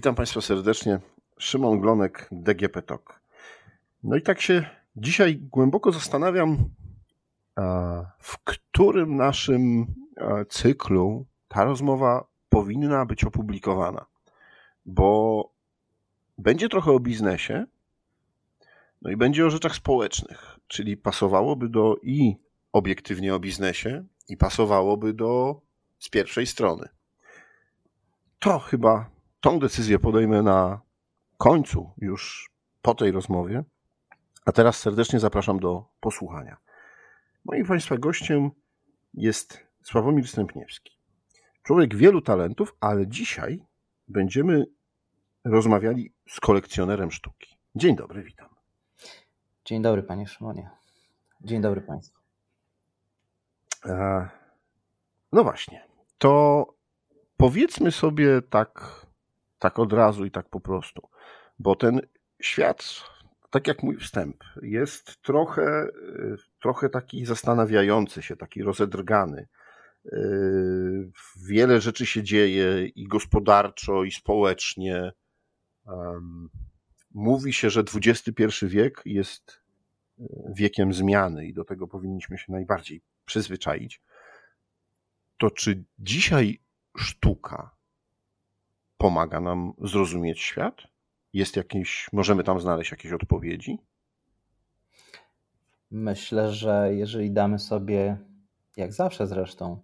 Witam Państwa serdecznie. Szymon Glonek, DGP TOK. No i tak się dzisiaj głęboko zastanawiam, w którym naszym cyklu ta rozmowa powinna być opublikowana. Bo będzie trochę o biznesie, no i będzie o rzeczach społecznych, czyli pasowałoby do i obiektywnie o biznesie, i pasowałoby do z pierwszej strony. To chyba tą decyzję podejmę na końcu, już po tej rozmowie. A teraz serdecznie zapraszam do posłuchania. Moim Państwa gościem jest Sławomir Stępniewski. Człowiek wielu talentów, ale dzisiaj będziemy rozmawiali z kolekcjonerem sztuki. Dzień dobry, witam. Dzień dobry, panie Szymonie. Dzień dobry państwu. E, no właśnie, to powiedzmy sobie tak, tak od razu i tak po prostu, bo ten świat, tak jak mój wstęp, jest trochę, trochę taki zastanawiający się, taki rozedrgany. Wiele rzeczy się dzieje i gospodarczo, i społecznie. Mówi się, że XXI wiek jest e, wiekiem zmiany i do tego powinniśmy się najbardziej przyzwyczaić. To czy dzisiaj sztuka pomaga nam zrozumieć świat? Jest jakieś, możemy tam znaleźć jakieś odpowiedzi? Myślę, że jeżeli damy sobie, jak zawsze zresztą,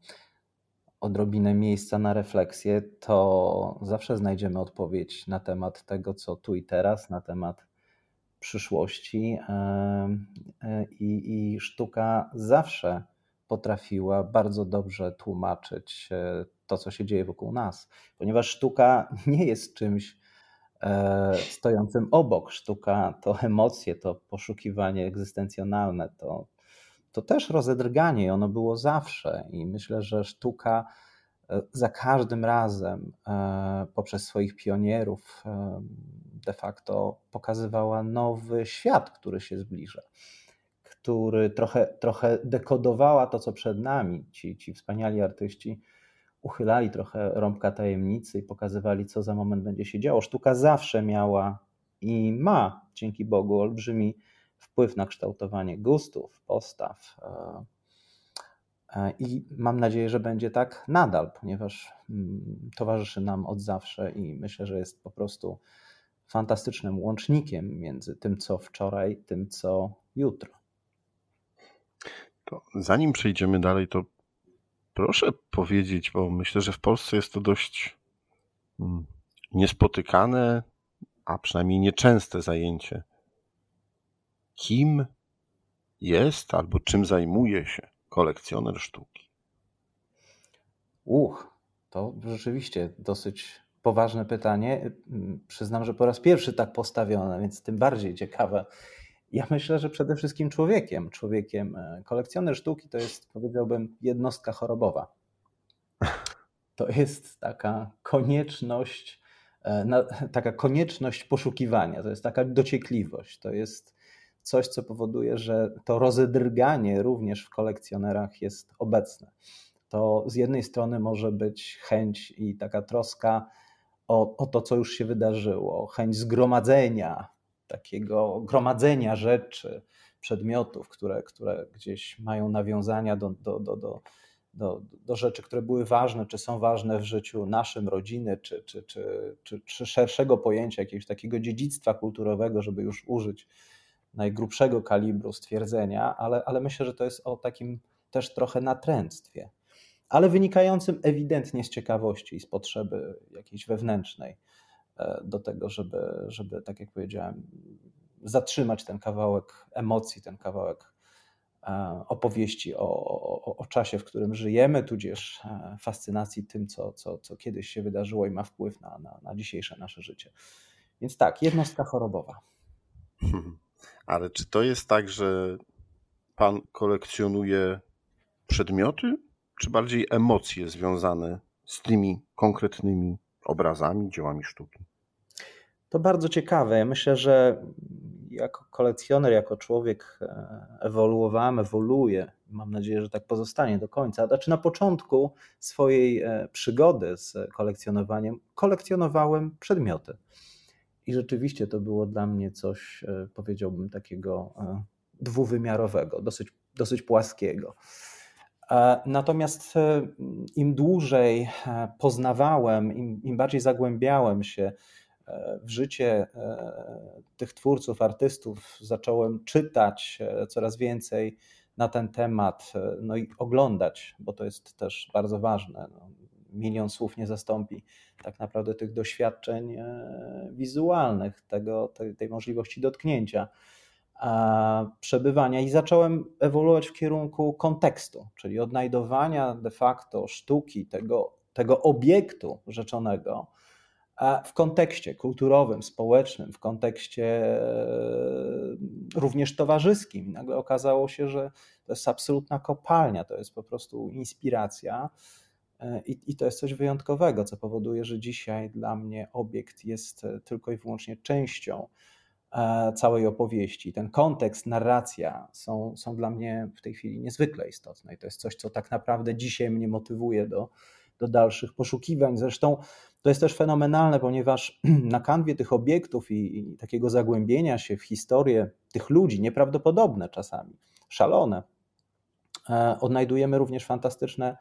odrobinę miejsca na refleksję, to zawsze znajdziemy odpowiedź na temat tego, co tu i teraz, na temat przyszłości. I, i sztuka zawsze potrafiła bardzo dobrze tłumaczyć e, to, co się dzieje wokół nas, ponieważ sztuka nie jest czymś e, stojącym obok. Sztuka to emocje, to poszukiwanie egzystencjonalne, to, to też rozedrganie ono było zawsze. I myślę, że sztuka e, za każdym razem poprzez swoich pionierów de facto pokazywała nowy świat, który się zbliża który trochę, trochę dekodowała to, co przed nami. Ci, ci wspaniali artyści uchylali trochę rąbka tajemnicy i pokazywali, co za moment będzie się działo. Sztuka zawsze miała i ma, dzięki Bogu, olbrzymi wpływ na kształtowanie gustów, postaw. E, e, I mam nadzieję, że będzie tak nadal, ponieważ mm, towarzyszy nam od zawsze i myślę, że jest po prostu fantastycznym łącznikiem między tym, co wczoraj, tym, co jutro. To zanim przejdziemy dalej, to proszę powiedzieć, bo myślę, że w Polsce jest to dość mm, niespotykane, a przynajmniej nieczęste zajęcie. Kim jest albo czym zajmuje się kolekcjoner sztuki? Uch, to rzeczywiście dosyć poważne pytanie. Przyznam, że po raz pierwszy tak postawione, więc tym bardziej ciekawe, ja myślę, że przede wszystkim człowiekiem. Człowiekiem. E, kolekcjoner sztuki to jest, powiedziałbym, jednostka chorobowa. To jest taka konieczność, e, taka konieczność poszukiwania, to jest taka dociekliwość, to jest coś, co powoduje, że to rozedrganie również w kolekcjonerach jest obecne. To z jednej strony może być chęć i taka troska o, o to, co już się wydarzyło, chęć zgromadzenia, takiego gromadzenia rzeczy, przedmiotów, które, które gdzieś mają nawiązania do, do, do, do, do, do rzeczy, które były ważne, czy są ważne w życiu naszym, rodziny, czy, czy, czy, czy, czy szerszego pojęcia jakiegoś takiego dziedzictwa kulturowego, żeby już użyć najgrubszego kalibru stwierdzenia, ale, ale myślę, że to jest o takim też trochę natręctwie, ale wynikającym ewidentnie z ciekawości i z potrzeby jakiejś wewnętrznej do tego, żeby, żeby, tak jak powiedziałem, zatrzymać ten kawałek emocji, ten kawałek e, opowieści o, o, o, czasie, w którym żyjemy, tudzież e, fascynacji tym, co, co, co kiedyś się wydarzyło i ma wpływ na, na, na dzisiejsze nasze życie. Więc tak, jednostka chorobowa. Ale czy to jest tak, że pan kolekcjonuje przedmioty, czy bardziej emocje związane z tymi konkretnymi obrazami, dziełami sztuki? To bardzo ciekawe. Ja myślę, że jako kolekcjoner, jako człowiek e, ewoluowałem, ewoluuję mam nadzieję, że tak pozostanie do końca. Znaczy na początku swojej przygody z kolekcjonowaniem kolekcjonowałem przedmioty. I rzeczywiście to było dla mnie coś, powiedziałbym, takiego dwuwymiarowego, dosyć, dosyć płaskiego. E, natomiast e, im dłużej e, poznawałem, im, im bardziej zagłębiałem się w życie tych twórców, artystów, zacząłem czytać coraz więcej na ten temat, no i oglądać, bo to jest też bardzo ważne. No, milion słów nie zastąpi tak naprawdę tych doświadczeń wizualnych, tego, tej, tej możliwości dotknięcia przebywania i zacząłem ewoluować w kierunku kontekstu, czyli odnajdowania de facto sztuki, tego, tego obiektu rzeczonego w kontekście kulturowym, społecznym, w kontekście e, również towarzyskim. Nagle okazało się, że to jest absolutna kopalnia, to jest po prostu inspiracja. E, I, I, to jest coś wyjątkowego, co powoduje, że dzisiaj dla mnie obiekt jest tylko i wyłącznie częścią E, całej opowieści. Ten kontekst, narracja są, są dla mnie w tej chwili niezwykle istotne i to jest coś, co tak naprawdę dzisiaj mnie motywuje do, do dalszych poszukiwań. Zresztą to jest też fenomenalne, ponieważ na kanwie tych obiektów i, i takiego zagłębienia się w historię tych ludzi, nieprawdopodobne czasami, szalone, e, odnajdujemy również fantastyczne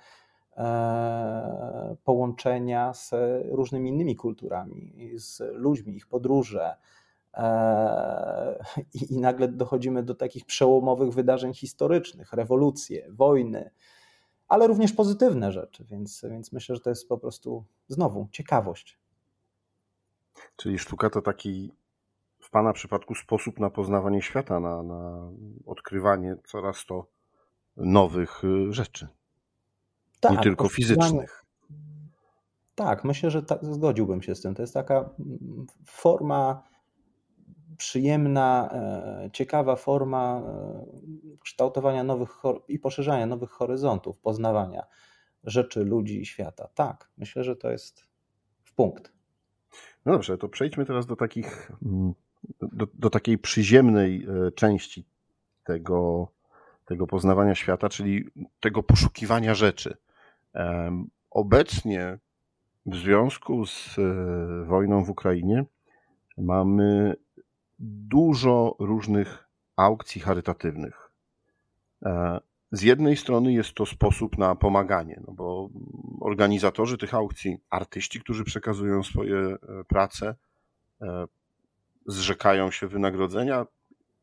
e, połączenia z różnymi innymi kulturami, z ludźmi, ich podróże, Eee, I, I, nagle dochodzimy do takich przełomowych wydarzeń historycznych, rewolucje, wojny, ale również pozytywne rzeczy, więc, więc myślę, że to jest po prostu znowu ciekawość. Czyli sztuka to taki w Pana przypadku sposób na poznawanie świata, na, na odkrywanie coraz to nowych y, rzeczy. Tak, nie tylko fizycznych. Tak, myślę, że tak, zgodziłbym się z tym. To jest taka mm, forma przyjemna, e, ciekawa forma e, kształtowania nowych i poszerzania nowych horyzontów, poznawania rzeczy, ludzi i świata. Tak, myślę, że to jest w punkt. No dobrze, to przejdźmy teraz do takich, mm, do, do takiej przyziemnej e, części tego, tego poznawania świata, czyli tego poszukiwania rzeczy. Obecnie w związku z wojną w Ukrainie mamy dużo różnych aukcji charytatywnych. E, z jednej strony jest to sposób na pomaganie, no bo organizatorzy tych aukcji, artyści, którzy przekazują swoje e, prace, e, zrzekają się wynagrodzenia,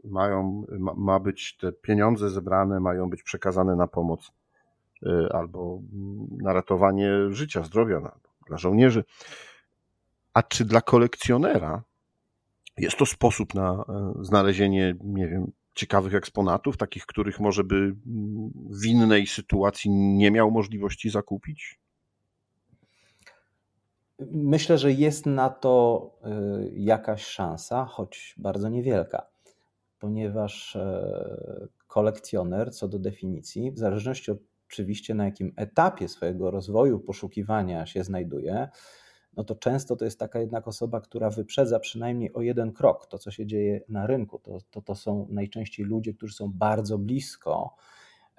mają, ma być te pieniądze zebrane, mają być przekazane na pomoc albo na ratowanie życia, zdrowia dla żołnierzy. A czy dla kolekcjonera jest to sposób na e, znalezienie, nie wiem, ciekawych eksponatów, takich, których może by w innej sytuacji nie miał możliwości zakupić? Myślę, że jest na to e, jakaś szansa, choć bardzo niewielka, ponieważ e, kolekcjoner, co do definicji, w zależności oczywiście na jakim etapie swojego rozwoju, poszukiwania się znajduje, no to często to jest taka jednak osoba, która wyprzedza przynajmniej o jeden krok to, co się dzieje na rynku. To, to, to są najczęściej ludzie, którzy są bardzo blisko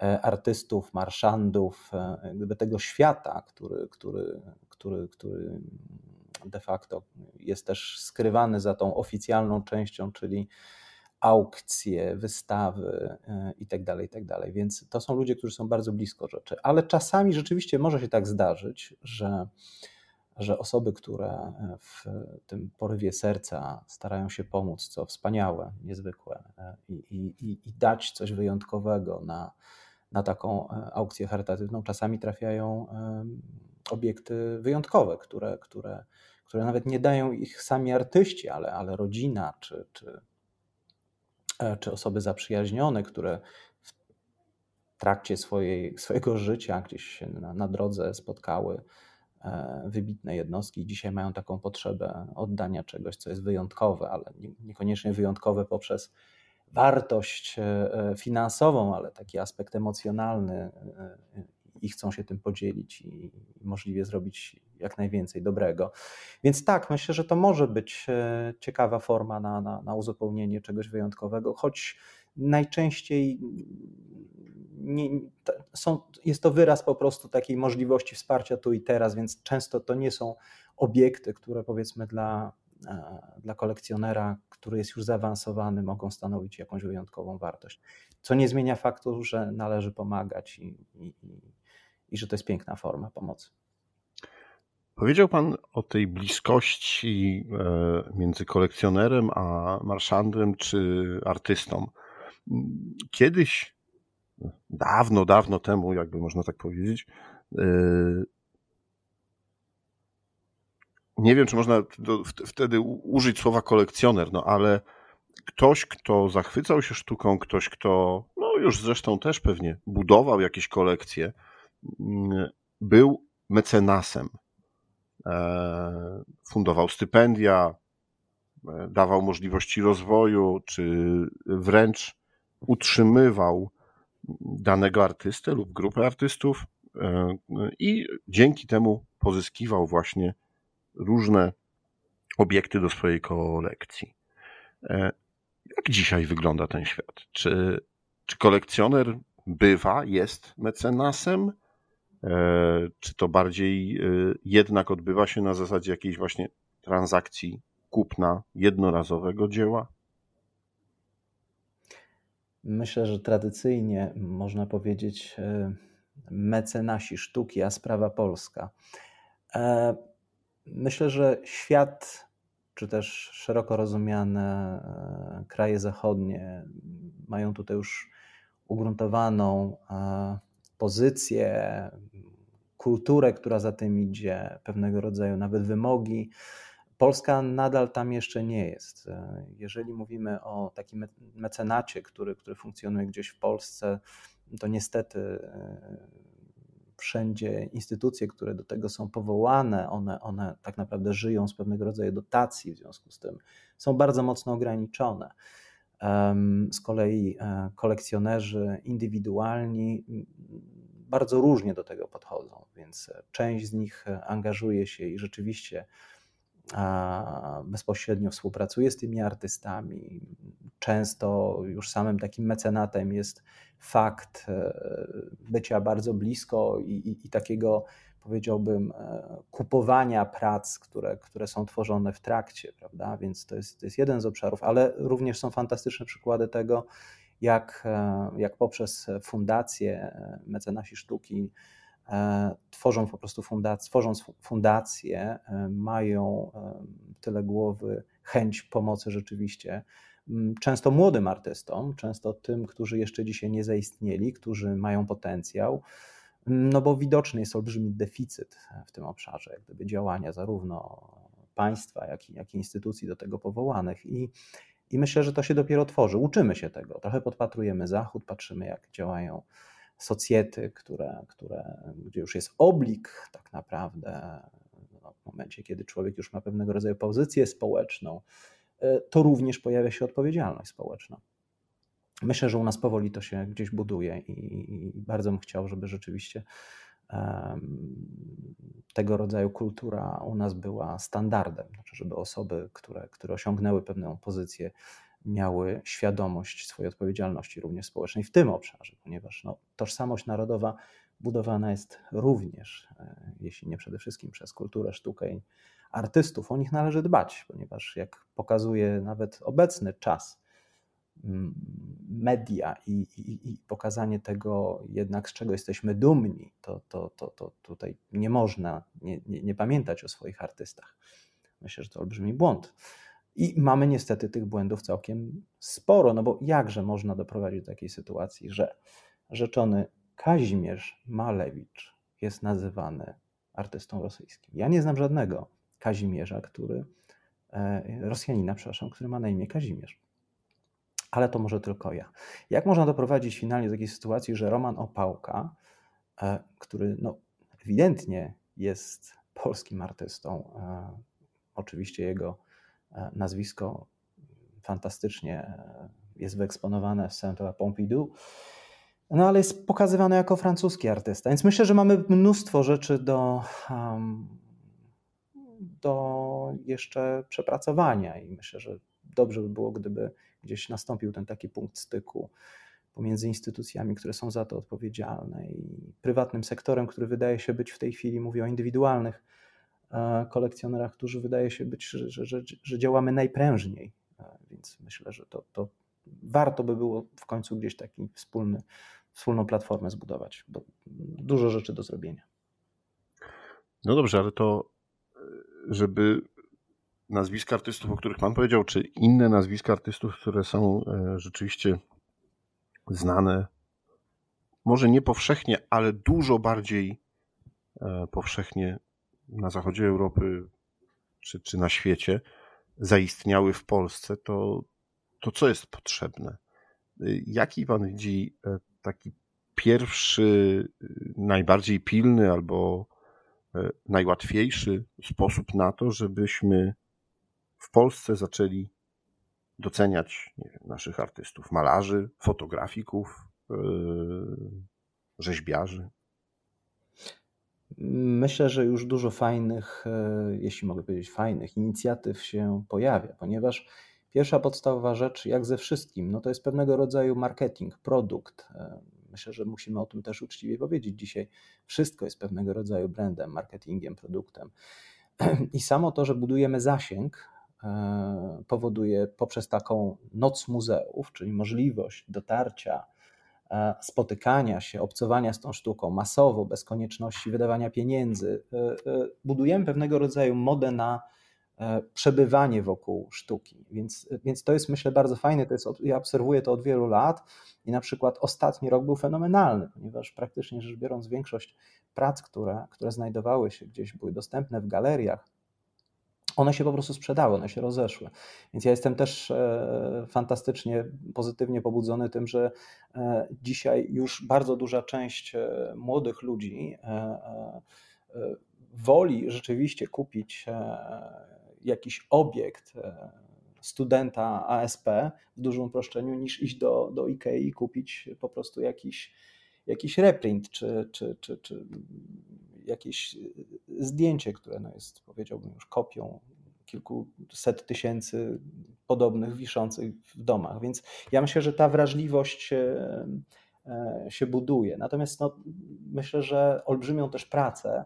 e, artystów, marszandów, e, gdyby tego świata, który, który, który, który de facto jest też skrywany za tą oficjalną częścią, czyli aukcje, wystawy itd., e, itd. Tak Więc to są ludzie, którzy są bardzo blisko rzeczy. Ale czasami rzeczywiście może się tak zdarzyć, że że osoby, które e, w tym porywie serca starają się pomóc, co wspaniałe, niezwykłe e, i, i, i dać coś wyjątkowego na, na taką e, aukcję charytatywną, czasami trafiają obiekty wyjątkowe, które, które, które nawet nie dają ich sami artyści, ale, ale rodzina czy, czy, czy osoby zaprzyjaźnione, które w trakcie swojej, swojego życia gdzieś się na, na drodze spotkały wybitne jednostki dzisiaj mają taką potrzebę oddania czegoś, co jest wyjątkowe, ale niekoniecznie wyjątkowe poprzez wartość e, e, finansową, ale taki aspekt emocjonalny i chcą się tym podzielić i możliwie zrobić jak najwięcej dobrego. Więc tak, myślę, że to może być ciekawa forma na, na, na uzupełnienie czegoś wyjątkowego, choć najczęściej nie, są, jest to wyraz po prostu takiej możliwości wsparcia tu i teraz, więc często to nie są obiekty, które powiedzmy dla, e, dla kolekcjonera, który jest już zaawansowany, mogą stanowić jakąś wyjątkową wartość. Co nie zmienia faktu, że należy pomagać i, i, i że to jest piękna forma pomocy. Powiedział Pan o tej bliskości e, między kolekcjonerem a marszandem czy artystą. Kiedyś, dawno, dawno temu, jakby można tak powiedzieć, e, nie wiem, czy można wtedy użyć słowa kolekcjoner, no ale ktoś, kto zachwycał się sztuką, ktoś, kto, no już zresztą też pewnie budował jakieś kolekcje, był mecenasem. E, fundował stypendia, e, dawał możliwości rozwoju, czy wręcz utrzymywał danego artystę lub grupę artystów e, i dzięki temu pozyskiwał właśnie różne obiekty do swojej kolekcji. Jak dzisiaj wygląda ten świat? Czy, czy kolekcjoner bywa, jest mecenasem? Czy to bardziej jednak odbywa się na zasadzie jakiejś właśnie transakcji kupna jednorazowego dzieła? Myślę, że tradycyjnie można powiedzieć e, mecenasi sztuki, a sprawa polska. E, myślę, że świat, czy też szeroko rozumiane e, kraje zachodnie mają tutaj już ugruntowaną pozycję, kulturę, która za tym idzie, pewnego rodzaju nawet wymogi. Polska nadal tam jeszcze nie jest. Jeżeli mówimy o takim mecenacie, który, który funkcjonuje gdzieś w Polsce, to niestety e, wszędzie instytucje, które do tego są powołane, one, one tak naprawdę żyją z pewnego rodzaju dotacji, w związku z tym są bardzo mocno ograniczone. Z kolei e, kolekcjonerzy indywidualni bardzo różnie do tego podchodzą, więc e, część z nich e, angażuje się i rzeczywiście bezpośrednio współpracuje z tymi artystami. Często już samym takim mecenatem jest fakt e, bycia bardzo blisko i, i, i takiego, powiedziałbym, kupowania prac, które, które są tworzone w trakcie, prawda? Więc to jest, to jest jeden z obszarów, ale również są fantastyczne przykłady tego, jak, e, jak poprzez fundacje, e, mecenasi sztuki e, tworzą po prostu fundacje, tworząc fundacje, mają tyle głowy, chęć pomocy rzeczywiście. Często młodym artystom, często tym, którzy jeszcze dzisiaj nie zaistnieli, którzy mają potencjał, no bo widoczny jest olbrzymi deficyt w tym obszarze, jak gdyby działania zarówno państwa, jak i, jak i instytucji do tego powołanych. I i myślę, że to się dopiero tworzy. Uczymy się tego. Trochę podpatrujemy Zachód, patrzymy, jak działają socjety, które, które, gdzie już jest oblik tak naprawdę, no, w momencie, kiedy człowiek już ma pewnego rodzaju pozycję społeczną, e, to również pojawia się odpowiedzialność społeczna. Myślę, że u nas powoli to się gdzieś buduje i, i bardzo bym chciał, żeby rzeczywiście tego rodzaju kultura u nas była standardem, znaczy, żeby osoby, które, które osiągnęły pewną pozycję, miały świadomość swojej odpowiedzialności również społecznej w tym obszarze, ponieważ no, tożsamość narodowa budowana jest również, e, jeśli nie przede wszystkim przez kulturę, sztukę i artystów. O nich należy dbać, ponieważ jak pokazuje nawet obecny czas, media i, i, i, pokazanie tego jednak, z czego jesteśmy dumni, to, to, to, to tutaj nie można nie, nie, nie pamiętać o swoich artystach. Myślę, że to olbrzymi błąd. I mamy niestety tych błędów całkiem sporo, no bo jakże można doprowadzić do takiej sytuacji, że rzeczony Kazimierz Malewicz jest nazywany artystą rosyjskim. Ja nie znam żadnego Kazimierza, który, e, Rosjanina, przepraszam, który ma na imię Kazimierz ale to może tylko ja. Jak można doprowadzić finalnie do takiej sytuacji, że Roman Opałka, e, który no, ewidentnie jest polskim artystą, e, oczywiście jego nazwisko fantastycznie jest wyeksponowane w Centre Pompidou, no ale jest pokazywany jako francuski artysta. Więc myślę, że mamy mnóstwo rzeczy do, do jeszcze przepracowania i myślę, że dobrze by było, gdyby gdzieś nastąpił ten taki punkt styku pomiędzy instytucjami, które są za to odpowiedzialne i prywatnym sektorem, który wydaje się być w tej chwili, mówię o indywidualnych kolekcjonerach, którzy wydaje się być, że, że, że, działamy najprężniej. Więc myślę, że to, to warto by było w końcu gdzieś taki wspólny, wspólną platformę zbudować, bo dużo rzeczy do zrobienia. No dobrze, ale to żeby nazwiska artystów, o których Pan powiedział, czy inne nazwiska artystów, które są e, rzeczywiście znane, może nie powszechnie, ale dużo bardziej e, powszechnie na zachodzie Europy czy, czy na świecie, zaistniały w Polsce, to, to co jest potrzebne? Jaki Pan widzi e, taki pierwszy, najbardziej pilny albo najłatwiejszy sposób na to, żebyśmy w Polsce zaczęli doceniać wiem, naszych artystów, malarzy, fotografików, rzeźbiarzy? Myślę, że już dużo fajnych, e, jeśli mogę powiedzieć, fajnych inicjatyw się pojawia, ponieważ pierwsza podstawowa rzecz, jak ze wszystkim, no to jest pewnego rodzaju marketing, produkt. E, myślę, że musimy o tym też uczciwie powiedzieć dzisiaj. Wszystko jest pewnego rodzaju brandem, marketingiem, produktem. I samo to, że budujemy zasięg, E, powoduje poprzez taką noc muzeów, czyli możliwość dotarcia, spotykania się, obcowania z tą sztuką masowo, bez konieczności wydawania pieniędzy, e, budujemy pewnego rodzaju modę na przebywanie wokół sztuki. Więc, więc to jest myślę bardzo fajne. To jest, ja obserwuję to od wielu lat i na przykład ostatni rok był fenomenalny, ponieważ praktycznie rzecz biorąc większość prac, które, które znajdowały się gdzieś, były dostępne w galeriach, one się po prostu sprzedały, one się rozeszły. Więc ja jestem też e, fantastycznie pozytywnie pobudzony tym, że e, dzisiaj już bardzo duża część e, młodych ludzi woli rzeczywiście kupić jakiś obiekt studenta ASP w dużym uproszczeniu, niż iść do, do IKEA i kupić po prostu jakiś, jakiś reprint czy, czy, czy, czy jakieś zdjęcie, które no jest, powiedziałbym, już kopią kilkuset tysięcy podobnych wiszących w domach. Więc ja myślę, że ta wrażliwość się, e, buduje. Natomiast no, myślę, że olbrzymią też pracę E,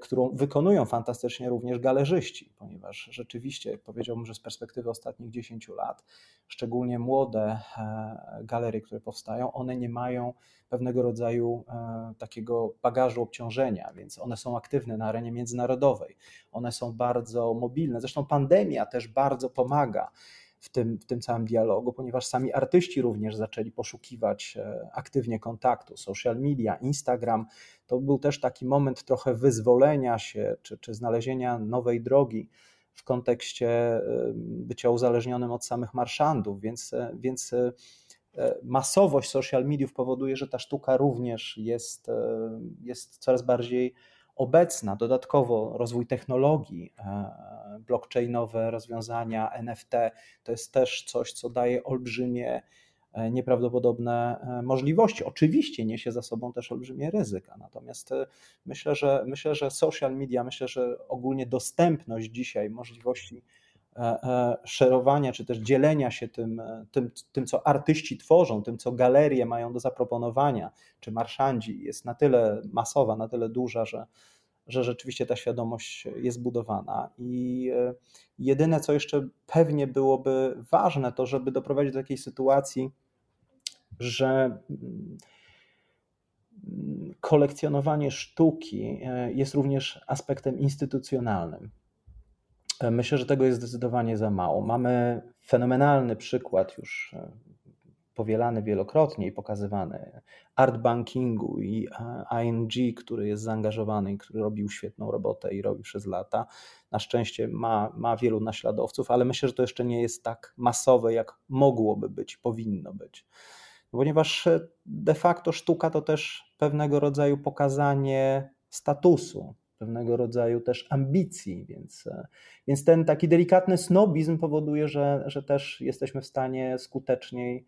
którą wykonują fantastycznie również galerzyści, ponieważ rzeczywiście powiedziałbym, że z perspektywy ostatnich 10 lat, szczególnie młode e, galerie, które powstają, one nie mają pewnego rodzaju e, takiego bagażu obciążenia, więc one są aktywne na arenie międzynarodowej, one są bardzo mobilne. Zresztą pandemia też bardzo pomaga w tym, w tym całym dialogu, ponieważ sami artyści również zaczęli poszukiwać e, aktywnie kontaktu. Social media, Instagram to był też taki moment trochę wyzwolenia się czy, czy znalezienia nowej drogi w kontekście e, bycia uzależnionym od samych marszandów, więc, e, więc masowość social mediów powoduje, że ta sztuka również jest, jest coraz bardziej obecna. Dodatkowo rozwój technologii, e, blockchainowe rozwiązania, NFT to jest też coś, co daje olbrzymie, e, nieprawdopodobne e, możliwości. Oczywiście niesie za sobą też olbrzymie ryzyka. Natomiast myślę, że myślę, że social media, myślę, że ogólnie dostępność dzisiaj możliwości szerowania czy też dzielenia się tym, tym, tym, co artyści tworzą, tym, co galerie mają do zaproponowania, czy marszandzi, jest na tyle masowa, na tyle duża, że, że rzeczywiście ta świadomość jest budowana. I e, jedyne, co jeszcze pewnie byłoby ważne, to żeby doprowadzić do takiej sytuacji, że mm, kolekcjonowanie sztuki e, jest również aspektem instytucjonalnym. E, myślę, że tego jest zdecydowanie za mało. Mamy fenomenalny przykład już powielany wielokrotnie i pokazywany art bankingu i ING, który jest zaangażowany i który robił świetną robotę i robi przez lata. Na szczęście ma, ma wielu naśladowców, ale myślę, że to jeszcze nie jest tak masowe, jak mogłoby być, powinno być. Ponieważ de facto sztuka to też pewnego rodzaju pokazanie statusu, pewnego rodzaju też ambicji, więc, więc ten taki delikatny snobizm powoduje, że, że też jesteśmy w stanie skuteczniej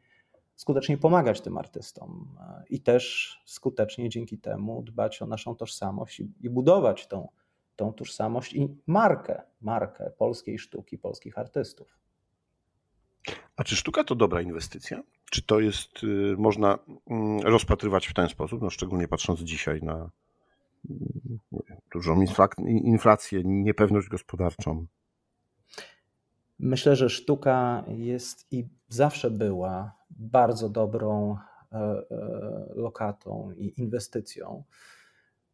skutecznie pomagać tym artystom e, i też skutecznie dzięki temu dbać o naszą tożsamość i, i budować tą, tą tożsamość i markę, markę polskiej sztuki, polskich artystów. A czy sztuka to dobra inwestycja? Czy to jest, y, można mm, rozpatrywać w ten sposób, no szczególnie patrząc dzisiaj na dużą inflację, niepewność gospodarczą? Myślę, że sztuka jest i zawsze była bardzo dobrą e, e, lokatą i inwestycją.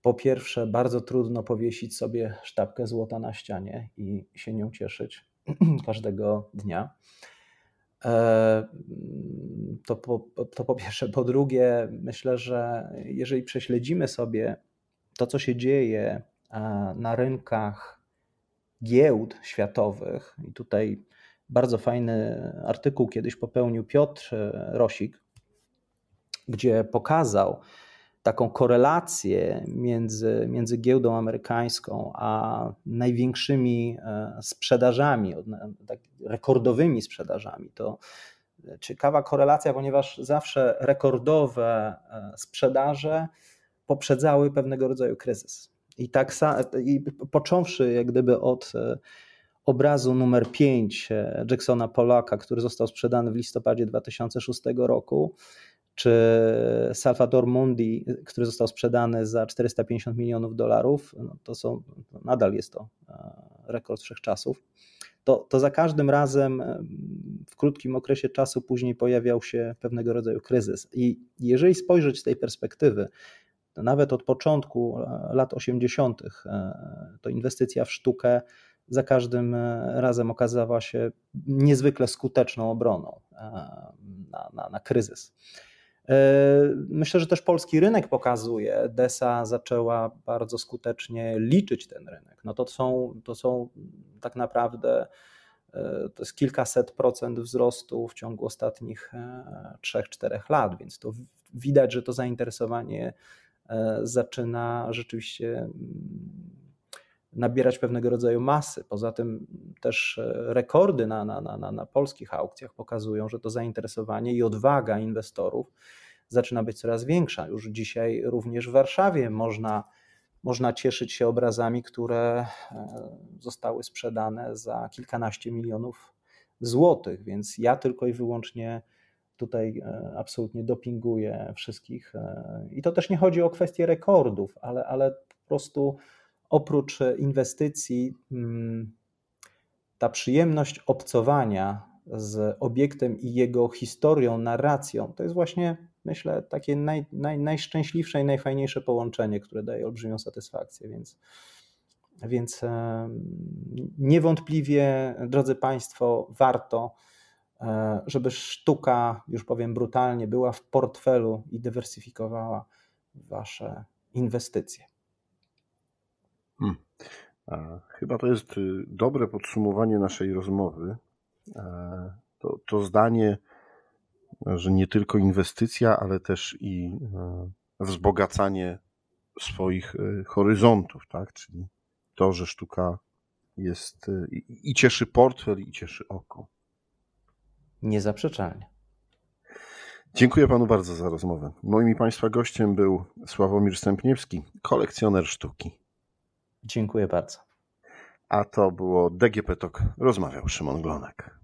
Po pierwsze, bardzo trudno powiesić sobie sztabkę złota na ścianie i się nią cieszyć każdego dnia. E, to po, to po pierwsze. Po drugie, myślę, że jeżeli prześledzimy sobie to, co się dzieje na rynkach giełd światowych, i tutaj bardzo fajny artykuł kiedyś popełnił Piotr Rosik, gdzie pokazał, taką korelację między, między giełdą amerykańską a największymi e, sprzedażami, tak, rekordowymi sprzedażami. To ciekawa korelacja, ponieważ zawsze rekordowe e, sprzedaże poprzedzały pewnego rodzaju kryzys. I tak i począwszy jak gdyby od e, obrazu numer 5 Jacksona Polaka, który został sprzedany w listopadzie 2006 roku, czy Salvador Mundi, który został sprzedany za 450 milionów dolarów, no to są, nadal jest to e, rekord wszechczasów, to, to za każdym razem e, w krótkim okresie czasu później pojawiał się pewnego rodzaju kryzys. I jeżeli spojrzeć z tej perspektywy, nawet od początku e, lat 80., to inwestycja w sztukę za każdym razem okazała się niezwykle skuteczną obroną na, na, na kryzys. E, myślę, że też polski rynek pokazuje. DESA zaczęła bardzo skutecznie liczyć ten rynek. No to są, to są tak naprawdę e, to jest kilkaset procent wzrostu w ciągu ostatnich 3-4 e, lat, więc to widać, że to zainteresowanie zaczyna rzeczywiście mm, nabierać pewnego rodzaju masy. Poza tym też rekordy na, na, na, na polskich aukcjach pokazują, że to zainteresowanie i odwaga inwestorów zaczyna być coraz większa. Już dzisiaj również w Warszawie można, można cieszyć się obrazami, które e, zostały sprzedane za kilkanaście milionów złotych, więc ja tylko i wyłącznie tutaj e, absolutnie dopinguję wszystkich. E, I to też nie chodzi o kwestię rekordów, ale, ale po prostu oprócz inwestycji, mm, ta przyjemność obcowania z obiektem i jego historią, narracją, to jest właśnie, myślę, takie naj, naj, najszczęśliwsze i najfajniejsze połączenie, które daje olbrzymią satysfakcję. Więc, więc niewątpliwie, drodzy Państwo, warto, żeby sztuka, już powiem brutalnie, była w portfelu i dywersyfikowała Wasze inwestycje. Hmm. Chyba to jest y, dobre podsumowanie naszej rozmowy. E, to, to zdanie, że nie tylko inwestycja, ale też i e, wzbogacanie swoich e, horyzontów, tak? Czyli to, że sztuka jest i, i cieszy portfel, i cieszy oko. Niezaprzeczalnie. Dziękuję panu bardzo za rozmowę. Moim i państwa gościem był Sławomir Stępniewski, kolekcjoner sztuki. Dziękuję bardzo. A to było DGP Tok. Rozmawiał Szymon Glonek.